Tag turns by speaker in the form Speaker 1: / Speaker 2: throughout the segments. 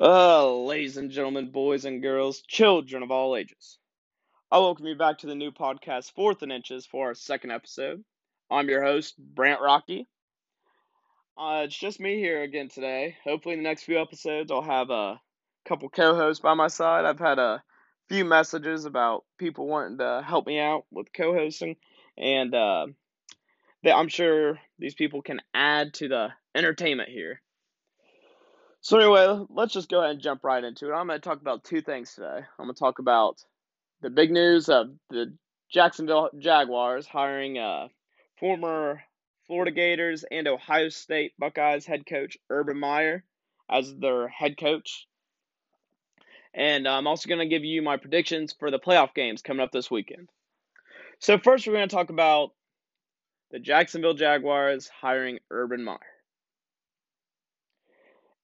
Speaker 1: Uh, ladies and gentlemen, boys and girls, children of all ages. I welcome you back to the new podcast, Fourth and Inches, for our second episode. I'm your host, Brant Rocky. Uh, it's just me here again today. Hopefully, in the next few episodes, I'll have a couple co hosts by my side. I've had a few messages about people wanting to help me out with co hosting, and uh, I'm sure these people can add to the entertainment here. So anyway, let's just go ahead and jump right into it. I'm going to talk about two things today. I'm going to talk about the big news of the Jacksonville Jaguars hiring uh, former Florida Gators and Ohio State Buckeyes head coach Urban Meyer as their head coach. And I'm also going to give you my predictions for the playoff games coming up this weekend. So first, we're going to talk about the Jacksonville Jaguars hiring Urban Meyer.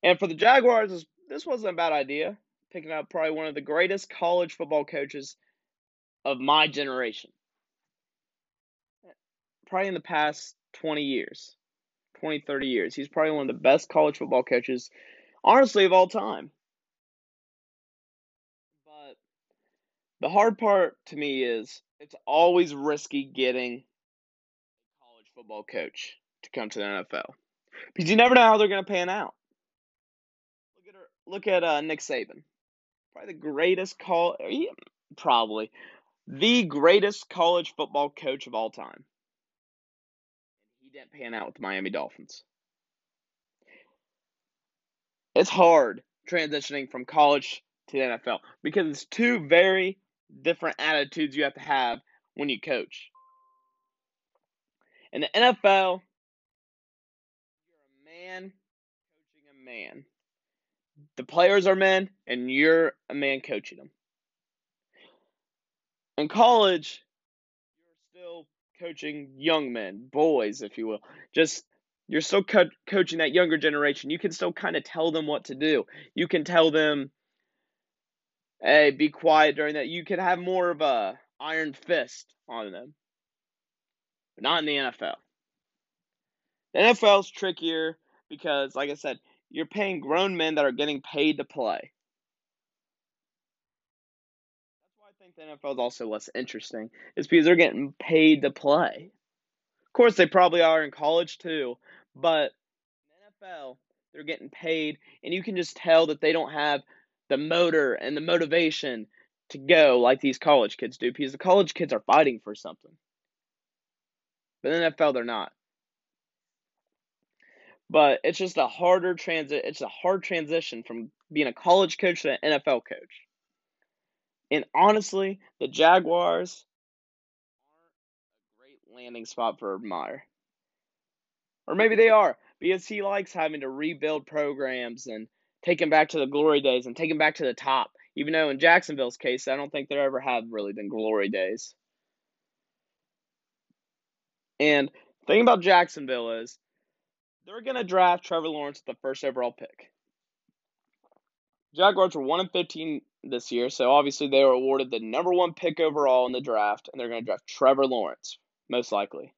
Speaker 1: And for the Jaguars, this wasn't a bad idea. Picking up probably one of the greatest college football coaches of my generation. Probably in the past 20 years, 20, 30 years. He's probably one of the best college football coaches, honestly, of all time. But the hard part to me is it's always risky getting a college football coach to come to the NFL because you never know how they're going to pan out. Look at uh, Nick Saban, probably the greatest call, probably the greatest college football coach of all time. He didn't pan out with the Miami Dolphins. It's hard transitioning from college to the NFL because it's two very different attitudes you have to have when you coach. In the NFL, you're a man coaching a man the players are men and you're a man coaching them. In college, you're still coaching young men, boys, if you will. Just you're still co- coaching that younger generation. You can still kind of tell them what to do. You can tell them, "Hey, be quiet during that." You can have more of a iron fist on them, but not in the NFL. The NFL's trickier because, like I said, you're paying grown men that are getting paid to play. That's why I think the NFL is also less interesting. Is because they're getting paid to play. Of course, they probably are in college too, but in the NFL, they're getting paid, and you can just tell that they don't have the motor and the motivation to go like these college kids do because the college kids are fighting for something. But in the NFL, they're not. But it's just a harder transit. It's a hard transition from being a college coach to an NFL coach. And honestly, the Jaguars aren't a great landing spot for Meyer. Or maybe they are because he likes having to rebuild programs and take them back to the glory days and take them back to the top. Even though in Jacksonville's case, I don't think there ever have really been glory days. And the thing about Jacksonville is they're going to draft Trevor Lawrence with the first overall pick. Jaguars were 1 and 15 this year, so obviously they were awarded the number one pick overall in the draft, and they're going to draft Trevor Lawrence, most likely.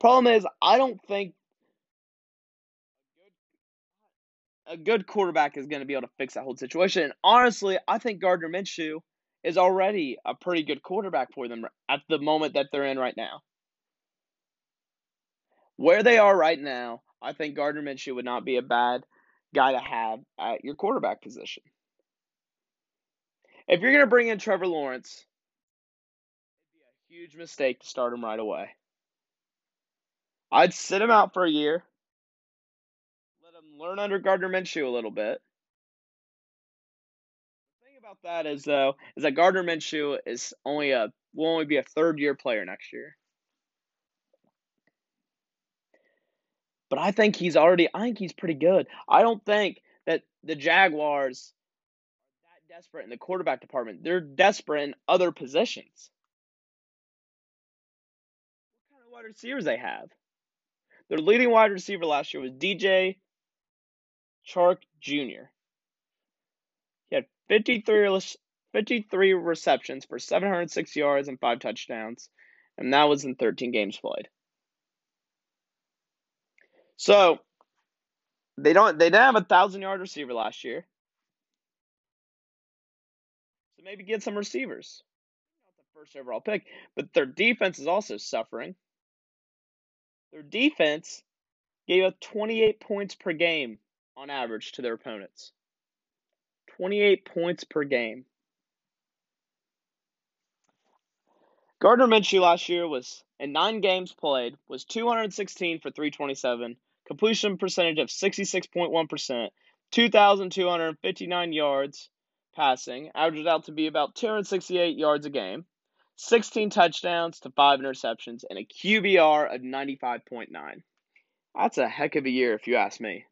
Speaker 1: Problem is, I don't think a good quarterback is going to be able to fix that whole situation. And honestly, I think Gardner Minshew is already a pretty good quarterback for them at the moment that they're in right now where they are right now, I think Gardner Minshew would not be a bad guy to have at your quarterback position. If you're going to bring in Trevor Lawrence, it'd be a huge mistake to start him right away. I'd sit him out for a year, let him learn under Gardner Minshew a little bit. The thing about that is though, is that Gardner Minshew is only a will only be a third year player next year. But I think he's already I think he's pretty good. I don't think that the Jaguars are that desperate in the quarterback department. They're desperate in other positions. What kind of wide receivers they have? Their leading wide receiver last year was DJ Chark Jr. He had 53, 53 receptions for 706 yards and 5 touchdowns, and that was in 13 games played. So, They don't. They didn't have a thousand yard receiver last year, so maybe get some receivers. Not the first overall pick, but their defense is also suffering. Their defense gave up 28 points per game on average to their opponents. 28 points per game. Gardner Minshew last year was in nine games played was 216 for 327, completion percentage of 66.1%, 2,259 yards passing, averaged out to be about 268 yards a game, 16 touchdowns to five interceptions, and a QBR of 95.9. That's a heck of a year, if you ask me.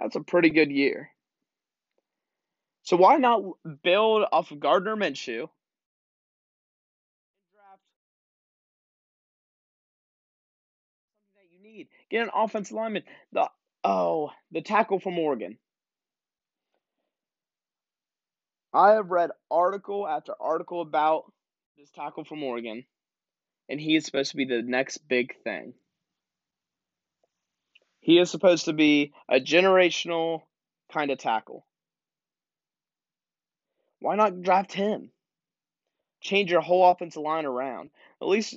Speaker 1: That's a pretty good year. So why not build off of Gardner Minshew Get an offensive lineman. The oh, the tackle from Oregon. I have read article after article about this tackle from Oregon, and he is supposed to be the next big thing. He is supposed to be a generational kind of tackle. Why not draft him? Change your whole offensive line around. At least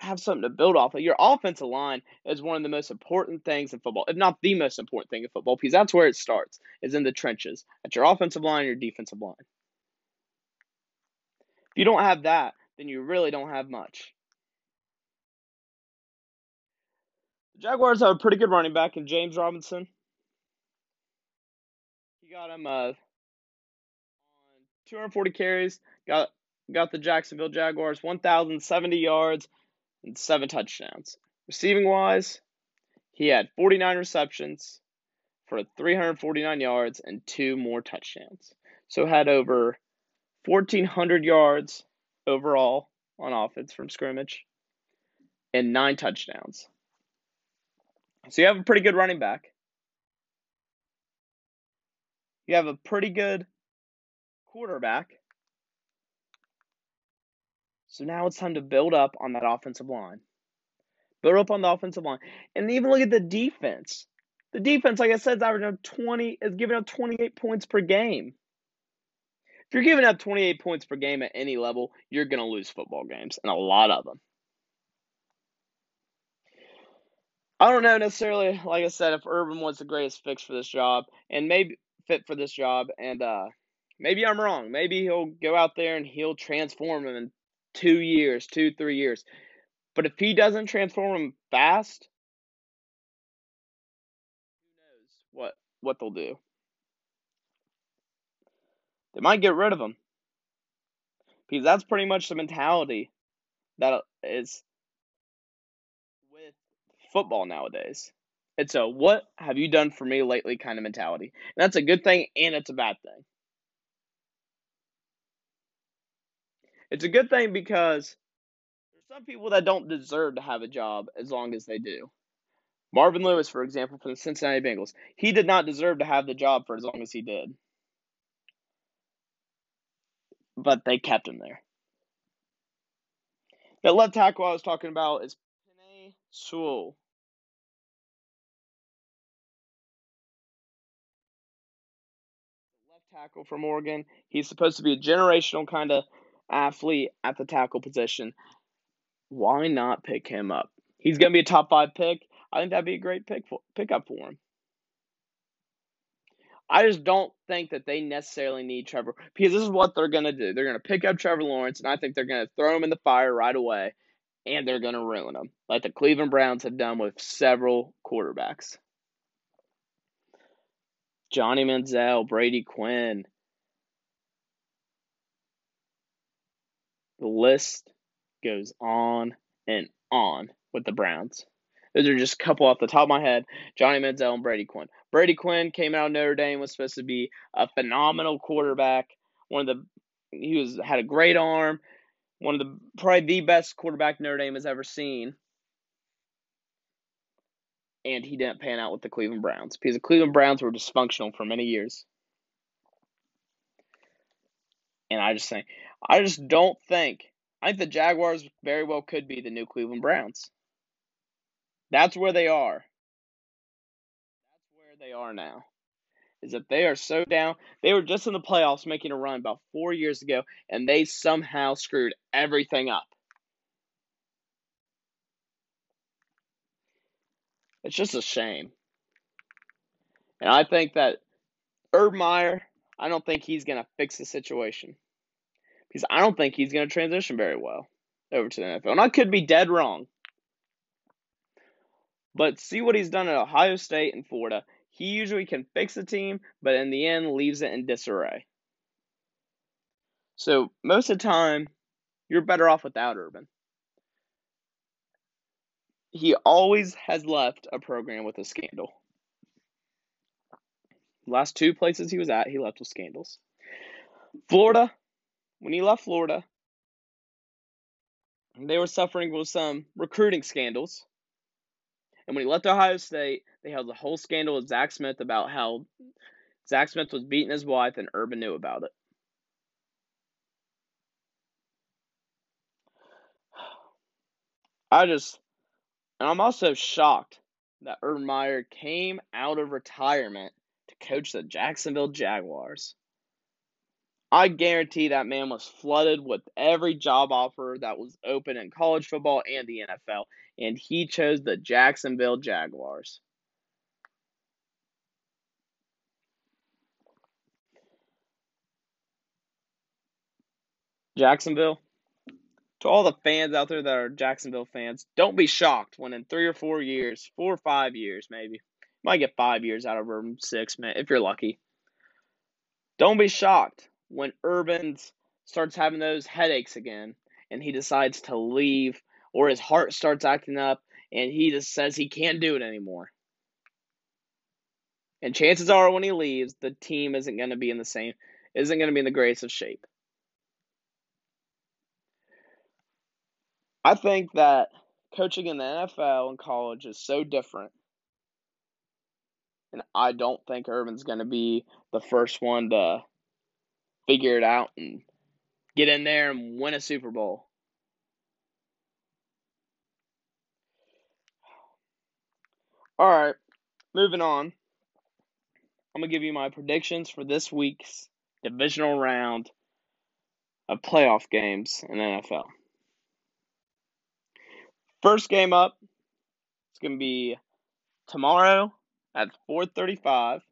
Speaker 1: have something to build off of. Your offensive line is one of the most important things in football, if not the most important thing in football, because that's where it starts, is in the trenches. At your offensive line, your defensive line. If you don't have that, then you really don't have much. The Jaguars have a pretty good running back in James Robinson. He got him uh, 240 carries, got got the Jacksonville Jaguars 1,070 yards, and seven touchdowns. Receiving wise, he had 49 receptions for 349 yards and two more touchdowns. So had over 1,400 yards overall on offense from scrimmage and nine touchdowns. So you have a pretty good running back. You have a pretty good quarterback. So now it's time to build up on that offensive line. Build up on the offensive line. And even look at the defense. The defense, like I said, is averaging 20 is giving up 28 points per game. If you're giving up 28 points per game at any level, you're going to lose football games, and a lot of them. I don't know necessarily, like I said, if Urban was the greatest fix for this job, and maybe fit for this job, and uh, maybe I'm wrong. Maybe he'll go out there and he'll transform him and two years, two, three years. But if he doesn't transform him fast, who knows what what they'll do. They might get rid of him. Because that's pretty much the mentality that is with football nowadays. It's a what have you done for me lately kind of mentality. And that's a good thing and it's a bad thing. It's a good thing because there's some people that don't deserve to have a job as long as they do. Marvin Lewis, for example, from the Cincinnati Bengals, he did not deserve to have the job for as long as he did. But they kept him there. That left tackle I was talking about is Penei Sewell. Left tackle from Oregon. He's supposed to be a generational kind of athlete at the tackle position. Why not pick him up? He's going to be a top five pick. I think that'd be a great pick for, pickup for him. I just don't think that they necessarily need Trevor because this is what they're going to do. They're going to pick up Trevor Lawrence, and I think they're going to throw him in the fire right away, and they're going to ruin him, like the Cleveland Browns have done with several quarterbacks. Johnny Manziel, Brady Quinn, The list goes on and on with the Browns. Those are just a couple off the top of my head. Johnny Manziel and Brady Quinn. Brady Quinn came out of Notre Dame, was supposed to be a phenomenal quarterback. One of the he was had a great arm. One of the probably the best quarterback Notre Dame has ever seen. And he didn't pan out with the Cleveland Browns because the Cleveland Browns were dysfunctional for many years. And I just think I just don't think. I think the Jaguars very well could be the new Cleveland Browns. That's where they are. That's where they are now. Is that they are so down. They were just in the playoffs making a run about four years ago, and they somehow screwed everything up. It's just a shame. And I think that Urban Meyer, I don't think he's going to fix the situation. Because I don't think he's going to transition very well over to the NFL. And I could be dead wrong. But see what he's done at Ohio State and Florida. He usually can fix a team, but in the end leaves it in disarray. So most of the time, you're better off without Urban. He always has left a program with a scandal. Last two places he was at, he left with scandals. Florida, when he left Florida, they were suffering with some recruiting scandals. And when he left Ohio State, they held a whole scandal with Zach Smith about how Zach Smith was beating his wife and Urban knew about it. I just, and I'm also shocked that Urban Meyer came out of retirement to coach the Jacksonville Jaguars. I guarantee that man was flooded with every job offer that was open in college football and the NFL, and he chose the Jacksonville Jaguars. Jacksonville, to all the fans out there that are Jacksonville fans, don't be shocked when in three or four years, four or five years maybe, you might get five years out of Urban, six, man, if you're lucky. Don't be shocked when Urban starts having those headaches again and he decides to leave or his heart starts acting up and he just says he can't do it anymore. And chances are when he leaves, the team isn't going to be in the same isn't going to be in the greatest of shape. I think that coaching in the NFL and college is so different. And I don't think Urban's going to be the first one to figure it out and get in there and win a Super Bowl. All right, moving on. I'm going to give you my predictions for this week's divisional round of playoff games in NFL. First game up, it's going to be tomorrow at 4:35,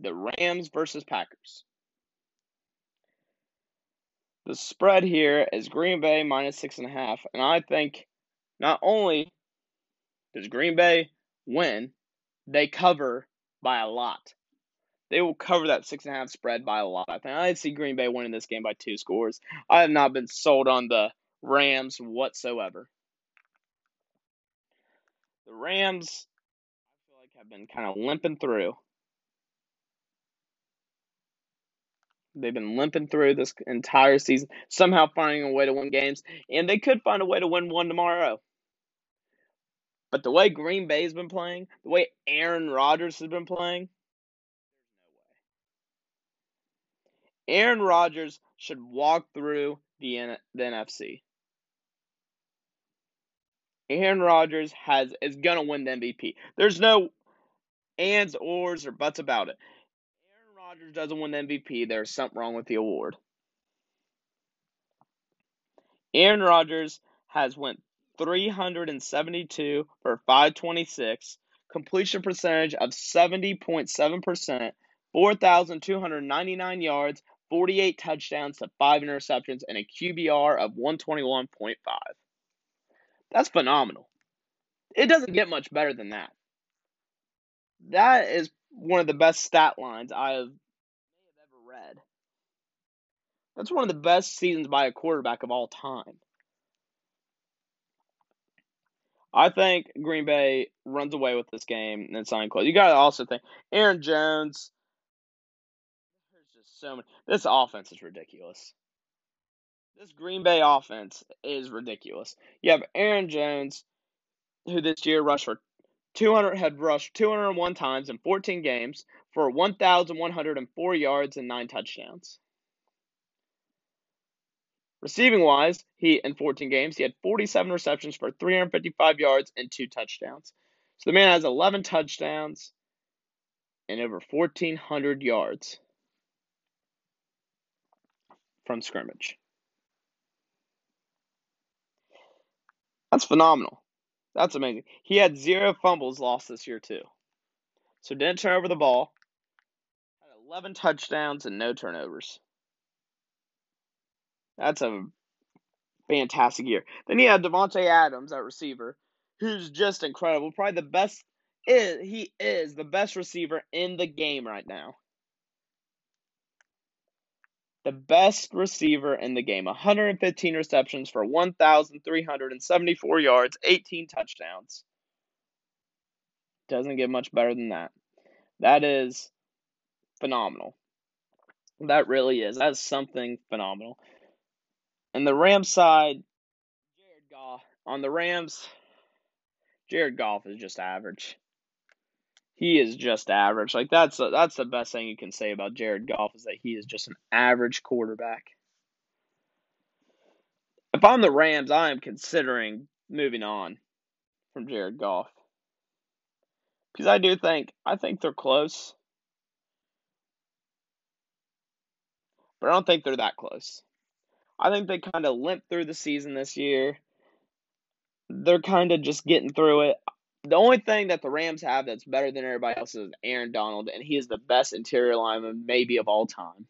Speaker 1: the Rams versus Packers. The spread here is Green Bay minus six and a half, and I think not only does Green Bay win, they cover by a lot. They will cover that six and a half spread by a lot. I think I see Green Bay winning this game by two scores. I have not been sold on the Rams whatsoever. The Rams, I feel like have been kind of limping through. They've been limping through this entire season, somehow finding a way to win games, and they could find a way to win one tomorrow. But the way Green Bay's been playing, the way Aaron Rodgers has been playing. Aaron Rodgers should walk through the, N- the NFC. Aaron Rodgers has is gonna win the MVP. There's no ands, ors, or buts about it. Rodgers doesn't win MVP, there's something wrong with the award. Aaron Rodgers has went 372 for 526, completion percentage of 70.7%, 4,299 yards, 48 touchdowns to 5 interceptions, and a QBR of 121.5. That's phenomenal. It doesn't get much better than that. That is one of the best stat lines I have. That's one of the best seasons by a quarterback of all time. I think Green Bay runs away with this game and it's not close. You got to also think Aaron Jones. There's just so many. This offense is ridiculous. This Green Bay offense is ridiculous. You have Aaron Jones, who this year rushed for 200 had rushed 201 times in 14 games for 1,104 yards and nine touchdowns. Receiving wise, he in 14 games he had 47 receptions for 355 yards and two touchdowns. So the man has 11 touchdowns and over 1,400 yards from scrimmage. That's phenomenal. That's amazing. He had zero fumbles lost this year, too. So didn't turn over the ball. Had 11 touchdowns and no turnovers. That's a fantastic year. Then you have Davante Adams at receiver, who's just incredible. Probably the best is he is the best receiver in the game right now. The best receiver in the game. 115 receptions for 1,374 yards, 18 touchdowns. Doesn't get much better than that. That is phenomenal. That really is. That is something phenomenal. And the Rams side, Jared Goff. On the Rams, Jared Goff is just average. He is just average. Like that's that's the best thing you can say about Jared Goff is that he is just an average quarterback. If I'm the Rams, I am considering moving on from Jared Goff. Because I do think I think they're close. But I don't think they're that close. I think they kind of limped through the season this year. They're kind of just getting through it. The only thing that the Rams have that's better than everybody else is Aaron Donald, and he is the best interior lineman maybe of all time.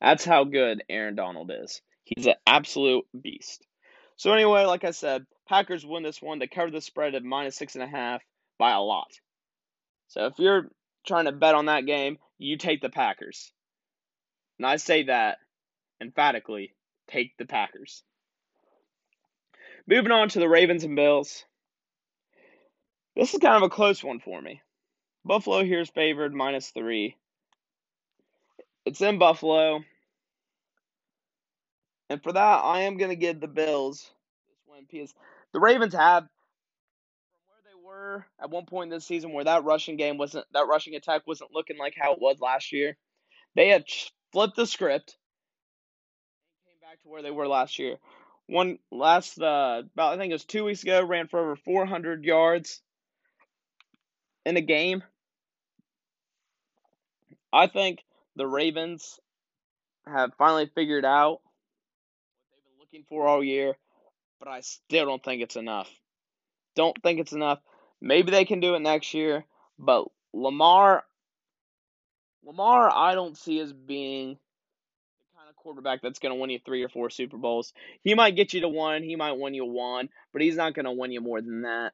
Speaker 1: That's how good Aaron Donald is. He's an absolute beast. So anyway, like I said, Packers win this one. They cover the spread at minus six and a half by a lot. So if you're trying to bet on that game, you take the Packers. And I say that emphatically, take the Packers. Moving on to the Ravens and Bills. This is kind of a close one for me. Buffalo here is favored minus three. It's in Buffalo. And for that, I am going to give the Bills this win because the Ravens have, from where they were at one point this season, where that rushing game wasn't, that rushing attack wasn't looking like how it was last year. They have flipped the script to where they were last year. One last, uh, about I think it was two weeks ago, ran for over 400 yards in a game. I think the Ravens have finally figured out what they've been looking for all year, but I still don't think it's enough. Don't think it's enough. Maybe they can do it next year, but Lamar Lamar I don't see as being quarterback that's going to win you 3 or 4 Super Bowls. He might get you to one, he might win you one, but he's not going to win you more than that.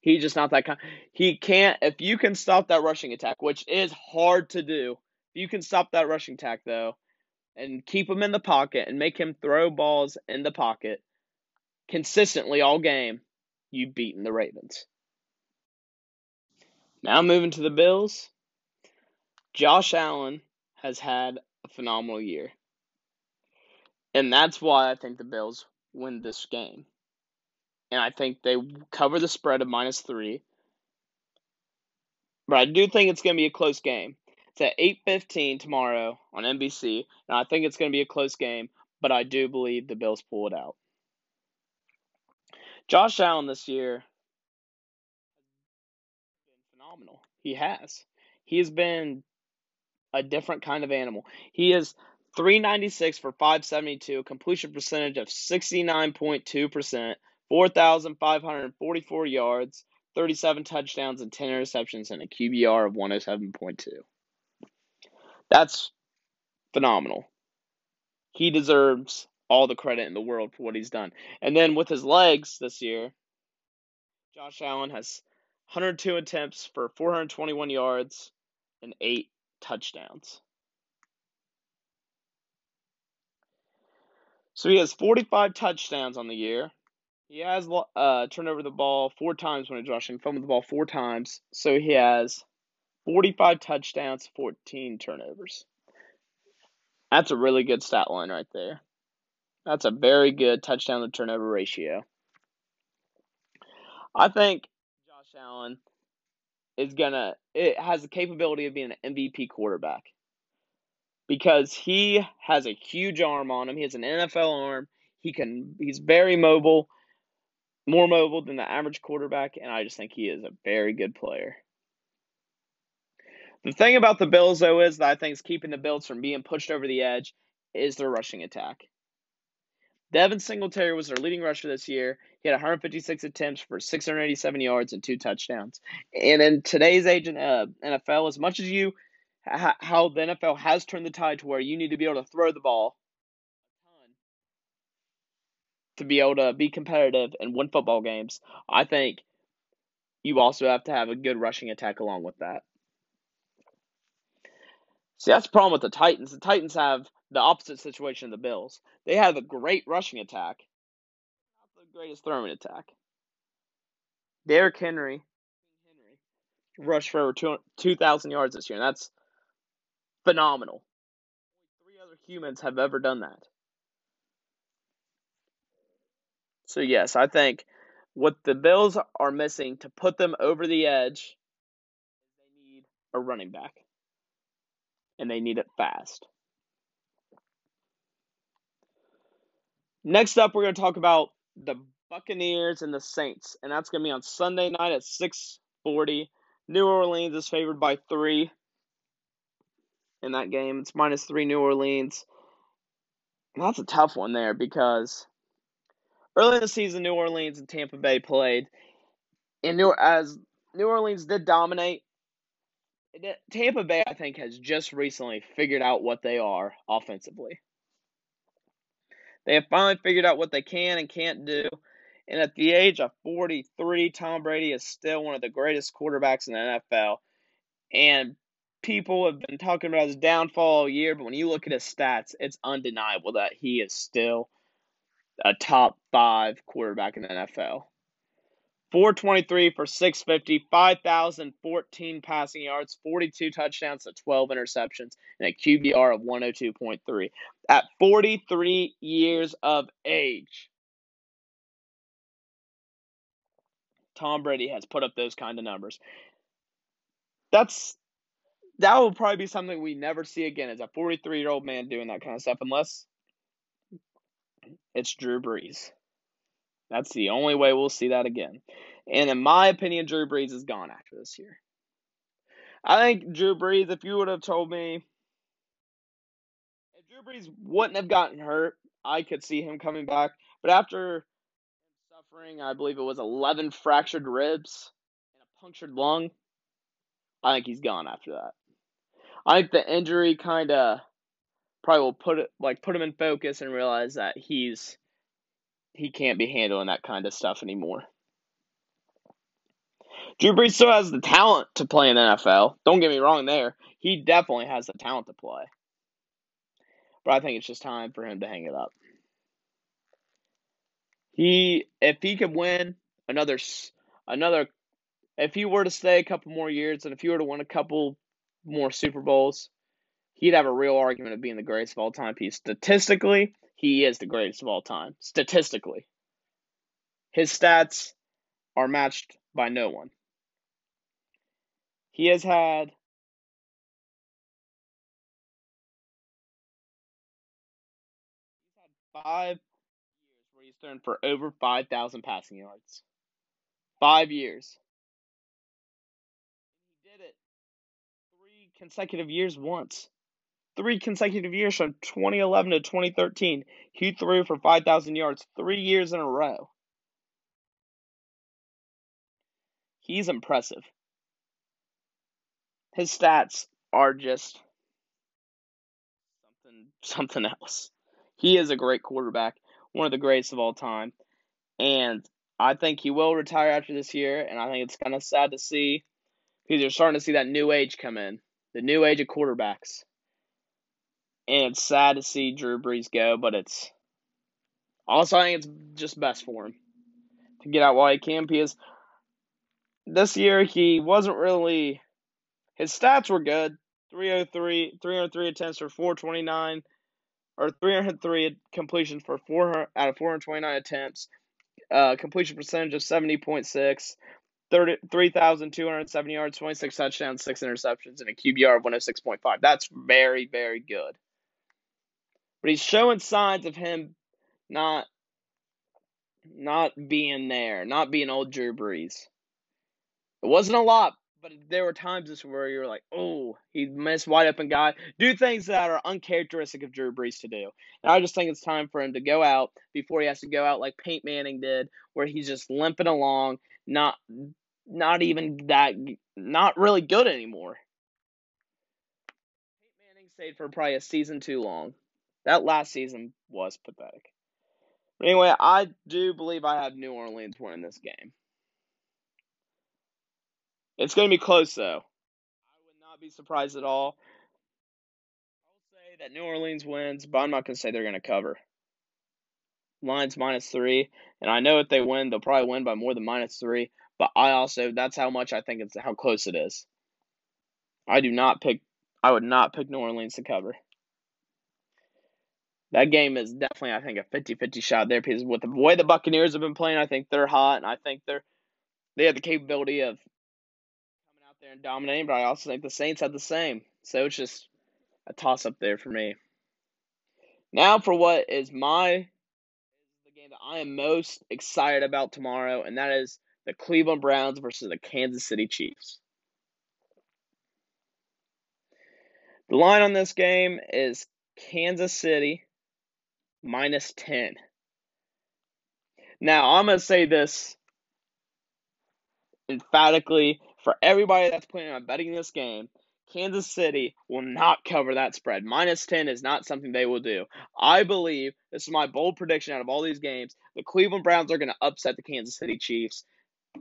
Speaker 1: He's just not that kind. He can't. If you can stop that rushing attack, which is hard to do, if you can stop that rushing attack though, and keep him in the pocket and make him throw balls in the pocket consistently all game, you've beaten the Ravens. Now moving to the Bills. Josh Allen has had a phenomenal year. And that's why I think the Bills win this game and I think they cover the spread of minus three. But I do think it's going to be a close game. It's at eight fifteen tomorrow on NBC, and I think it's going to be a close game. But I do believe the Bills pull it out. Josh Allen this year has been phenomenal. He has. He has been a different kind of animal. He is 396 for 572, completion percentage of 69.2%, 4,544 yards, 37 touchdowns, and 10 interceptions, and a QBR of 107.2. That's phenomenal. He deserves all the credit in the world for what he's done. And then with his legs this year, Josh Allen has 102 attempts for 421 yards and 8 touchdowns. So he has 45 touchdowns on the year, he has uh, turned over the ball four times when he's rushing, fumbled the ball four times. So he has 45 touchdowns, 14 turnovers. That's a really good stat line right there. That's a very good touchdown to turnover ratio. I think Josh Allen is gonna it has the capability of being an MVP quarterback because he has a huge arm on him. He has an NFL arm. He can he's very mobile more mobile than the average quarterback, and I just think he is a very good player. The thing about the Bills, though, is that I think is keeping the Bills from being pushed over the edge is their rushing attack. Devin Singletary was their leading rusher this year. He had 156 attempts for 687 yards and two touchdowns. And in today's age in uh, NFL, as much as you how the NFL has turned the tide to where you need to be able to throw the ball to be able to be competitive and win football games, I think you also have to have a good rushing attack along with that. See, that's the problem with the Titans. The Titans have the opposite situation of the Bills. They have a great rushing attack, greatest throwing attack. Derrick Henry, Henry rushed for over 2,000 yards this year, and that's phenomenal. Three other humans have ever done that. So, yes, I think what the Bills are missing to put them over the edge, they need a running back. And they need it fast. Next up, we're going to talk about the Buccaneers and the Saints, and that's to be on Sunday night at 6:40. New Orleans is favored by three in that game. It's minus three New Orleans. That's a tough one there because early in the season, New Orleans and Tampa Bay played, and New as New Orleans did dominate. Tampa Bay, I think, has just recently figured out what they are offensively. They have finally figured out what they can and can't do. And at the age of 43, Tom Brady is still one of the greatest quarterbacks in the NFL. And people have been talking about his downfall all year, but when you look at his stats, it's undeniable that he is still a top five quarterback in the NFL. 423 for 650, 5,014 passing yards, 42 touchdowns to 12 interceptions, and a QBR of 102.3. At 43 years of age, Tom Brady has put up those kind of numbers. That's that will probably be something we never see again as a 43 year old man doing that kind of stuff, unless it's Drew Brees. That's the only way we'll see that again. And in my opinion, Drew Brees is gone after this year. I think Drew Brees, if you would have told me if Drew Brees wouldn't have gotten hurt, I could see him coming back. But after suffering, I believe it was 11 fractured ribs and a punctured lung, I think he's gone after that. I think the injury kind of probably will put it like put him in focus and realize that he's he can't be handling that kind of stuff anymore. Drew Brees still has the talent to play in NFL. Don't get me wrong there. He definitely has the talent to play. But I think it's just time for him to hang it up. He if he could win another another if he were to stay a couple more years and if he were to win a couple more Super Bowls, he'd have a real argument of being the greatest of all time. He statistically, he is the greatest of all time. Statistically. His stats are matched by no one. He has had five years where he's thrown for over five thousand passing yards. Five years. He did it three consecutive years once three consecutive years from 2011 to 2013. He threw for 5,000 yards three years in a row. He's impressive. His stats are just something something else. He is a great quarterback, one of the greatest of all time, and I think he will retire after this year. And I think it's kind of sad to see because you're starting to see that new age come in, the new age of quarterbacks and it's sad to see Drew Brees go, but it's also I think it's just best for him to get out while he can because this year he wasn't really his stats were good 303 303 attempts for 429 or 303 completions for 400 out of 429 attempts uh, completion percentage of 70.6 3,270 yards, 26 touchdowns, 6 interceptions, and a QBR of 106.5. That's very, very good. But he's showing signs of him not not being there, not being old Drew Brees. It wasn't a lot, but there were times this where you're like, oh, he missed wide open guy. Do things that are uncharacteristic of Drew Brees to do. And I just think it's time for him to go out before he has to go out like Peyton Manning did, where he's just limping along, not not even that, not really good anymore. Peyton Manning stayed for probably a season too long. That last season was pathetic. But anyway, I do believe I have New Orleans winning this game. It's going to be close, though. I would not be surprised at all. I'll say that New Orleans wins, but I'm not going to say they're going to cover. Lions minus three, and I know if they win, they'll probably win by more than minus three. But I also, that's how much I think it's how close it is. I do not pick, I would not pick New Orleans to cover. That game is definitely, I think, a 50 50 shot there because with the way the Buccaneers have been playing, I think they're hot, and I think they're they have the capability of coming out there and dominating, but I also think the Saints had the same. So it's just a toss up there for me. Now for what is my the game that I am most excited about tomorrow, and that is the Cleveland Browns versus the Kansas City Chiefs. The line on this game is Kansas City minus 10. Now, I'm going to say this emphatically for everybody that's planning on betting this game, Kansas City will not cover that spread. Minus 10 is not something they will do. I believe, this is my bold prediction out of all these games, the Cleveland Browns are going to upset the Kansas City Chiefs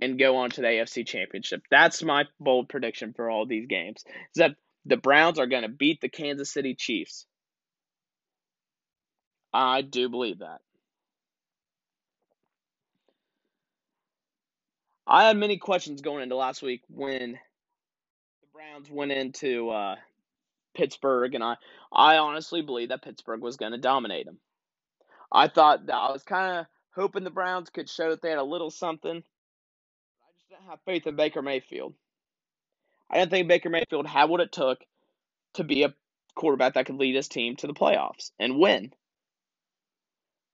Speaker 1: and go on to the AFC Championship. That's my bold prediction for all these games. Is that the Browns are going to beat the Kansas City Chiefs. I do believe that. I had many questions going into last week when the Browns went into uh, Pittsburgh, and I, I honestly believe that Pittsburgh was going to dominate them. I thought that I was kind of hoping the Browns could show that they had a little something. I just didn't have faith in Baker Mayfield. I didn't think Baker Mayfield had what it took to be a quarterback that could lead his team to the playoffs and win.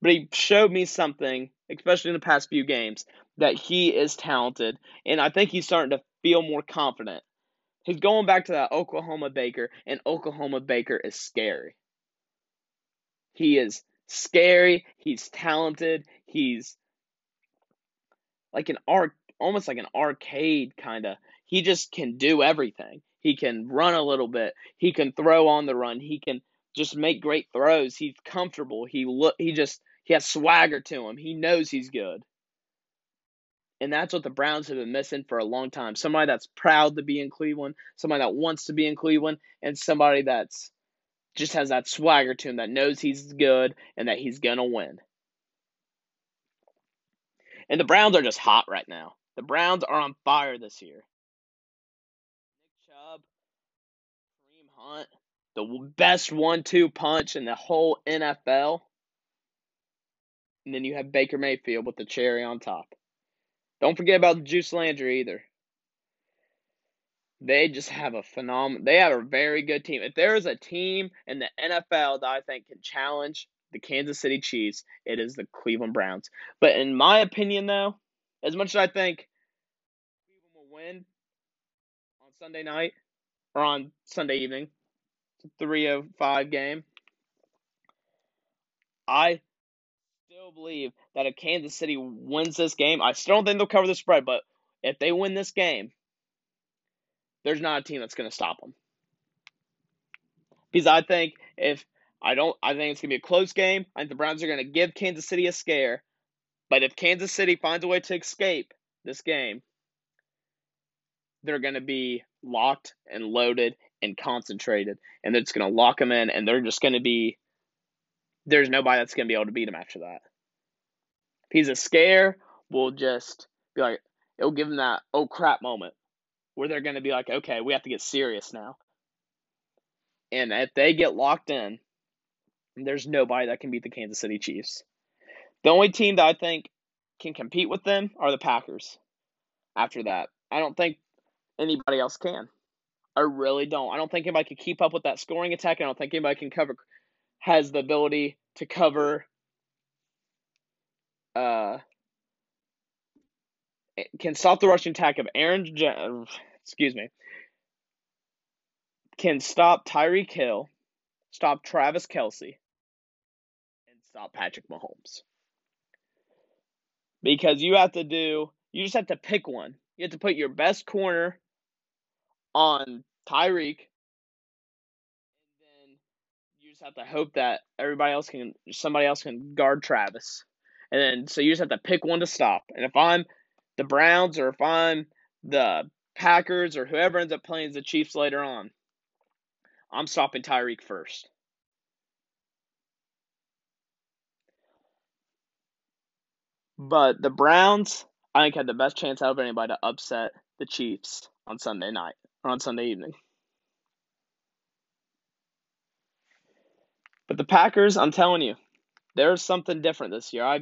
Speaker 1: But he showed me something, especially in the past few games, that he is talented, and I think he's starting to feel more confident. He's going back to that Oklahoma Baker, and Oklahoma Baker is scary. He is scary. He's talented. He's like an arc, almost like an arcade kind of. He just can do everything. He can run a little bit. He can throw on the run. He can just make great throws. He's comfortable. He look. He just he has swagger to him. He knows he's good. And that's what the Browns have been missing for a long time. Somebody that's proud to be in Cleveland, somebody that wants to be in Cleveland, and somebody that's just has that swagger to him that knows he's good and that he's going to win. And the Browns are just hot right now. The Browns are on fire this year. Nick Chubb, Kareem Hunt, the best one two punch in the whole NFL. And then you have Baker Mayfield with the cherry on top. Don't forget about the Juice Landry either. They just have a phenomenal. They have a very good team. If there is a team in the NFL that I think can challenge the Kansas City Chiefs, it is the Cleveland Browns. But in my opinion, though, as much as I think Cleveland will win on Sunday night or on Sunday evening, o oh five game, I believe that if Kansas City wins this game, I still don't think they'll cover the spread, but if they win this game, there's not a team that's going to stop them. Because I think if I don't, I think it's going to be a close game. I think the Browns are going to give Kansas City a scare. But if Kansas City finds a way to escape this game, they're going to be locked and loaded and concentrated. And it's going to lock them in, and they're just going to be there's nobody that's going to be able to beat them after that. He's a scare, we'll just be like, it'll give him that oh crap moment where they're going to be like, okay, we have to get serious now. And if they get locked in, there's nobody that can beat the Kansas City Chiefs. The only team that I think can compete with them are the Packers. After that, I don't think anybody else can. I really don't. I don't think anybody can keep up with that scoring attack. I don't think anybody can cover has the ability to cover uh can stop the rushing attack of Aaron excuse me, can stop Tyreek Hill, stop Travis Kelce, and stop Patrick Mahomes. Because you have to do, you just have to pick one. You have to put your best corner on Tyreek, and then you just have to hope that everybody else can, somebody else can guard Travis. And then, so you just have to pick one to stop. And if I'm the Browns or if I'm the Packers or whoever ends up playing the Chiefs later on, I'm stopping Tyreek first. But the Browns, I think, had the best chance out of anybody to upset the Chiefs on Sunday night or on Sunday evening. But the Packers, I'm telling you, there's something different this year. I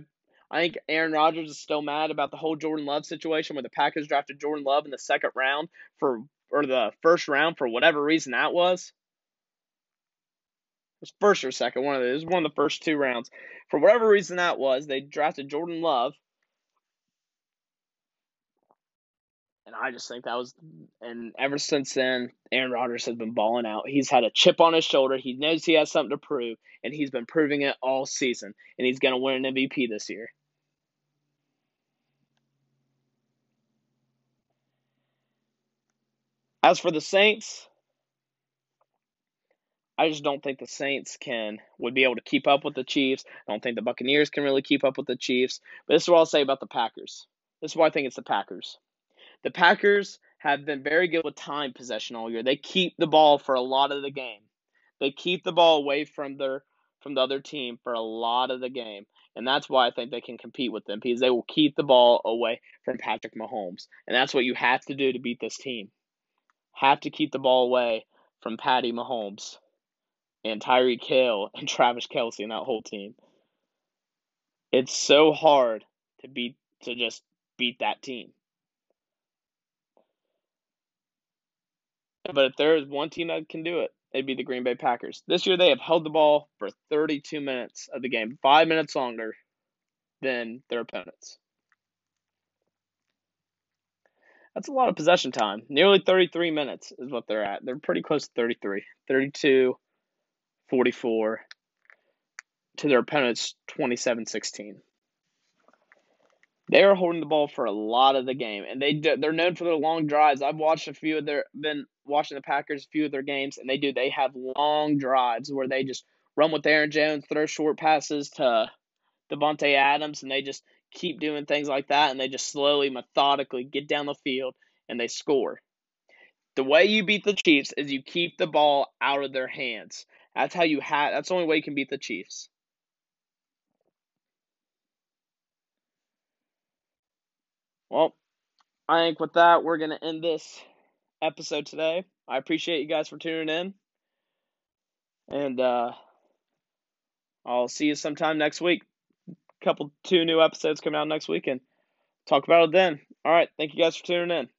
Speaker 1: I think Aaron Rodgers is still mad about the whole Jordan Love situation where the Packers drafted Jordan Love in the second round for or the first round for whatever reason that was. It was first or second, one of those. One of the first two rounds. For whatever reason that was, they drafted Jordan Love. And I just think that was, and ever since then, Aaron Rodgers has been balling out. He's had a chip on his shoulder. He knows he has something to prove, and he's been proving it all season. And he's going to win an MVP this year. As for the Saints, I just don't think the Saints can would be able to keep up with the Chiefs. I don't think the Buccaneers can really keep up with the Chiefs. But this is what I'll say about the Packers. This is why I think it's the Packers. The Packers have been very good with time possession all year. They keep the ball for a lot of the game. They keep the ball away from their from the other team for a lot of the game. And that's why I think they can compete with them because they will keep the ball away from Patrick Mahomes. And that's what you have to do to beat this team. Have to keep the ball away from Patty Mahomes and Tyreek Hill and Travis Kelce and that whole team. It's so hard to beat to just beat that team. But if there is one team that can do it, it'd be the Green Bay Packers. This year they have held the ball for 32 minutes of the game, five minutes longer than their opponents. That's a lot of possession time. Nearly 33 minutes is what they're at. They're pretty close to 33. 32 44 to their opponents 27-16. They are holding the ball for a lot of the game, and they do, they're known for their long drives. I've watched a few of their been watching the Packers a few of their games, and they do they have long drives where they just run with Aaron Jones, throw short passes to Davante Adams, and they just keep doing things like that, and they just slowly, methodically get down the field and they score. The way you beat the Chiefs is you keep the ball out of their hands. That's how you have. That's the only way you can beat the Chiefs. Well, I think with that, we're going to end this episode today. I appreciate you guys for tuning in. And uh, I'll see you sometime next week. Couple, two new episodes coming out next week, and talk about it then. All right. Thank you guys for tuning in.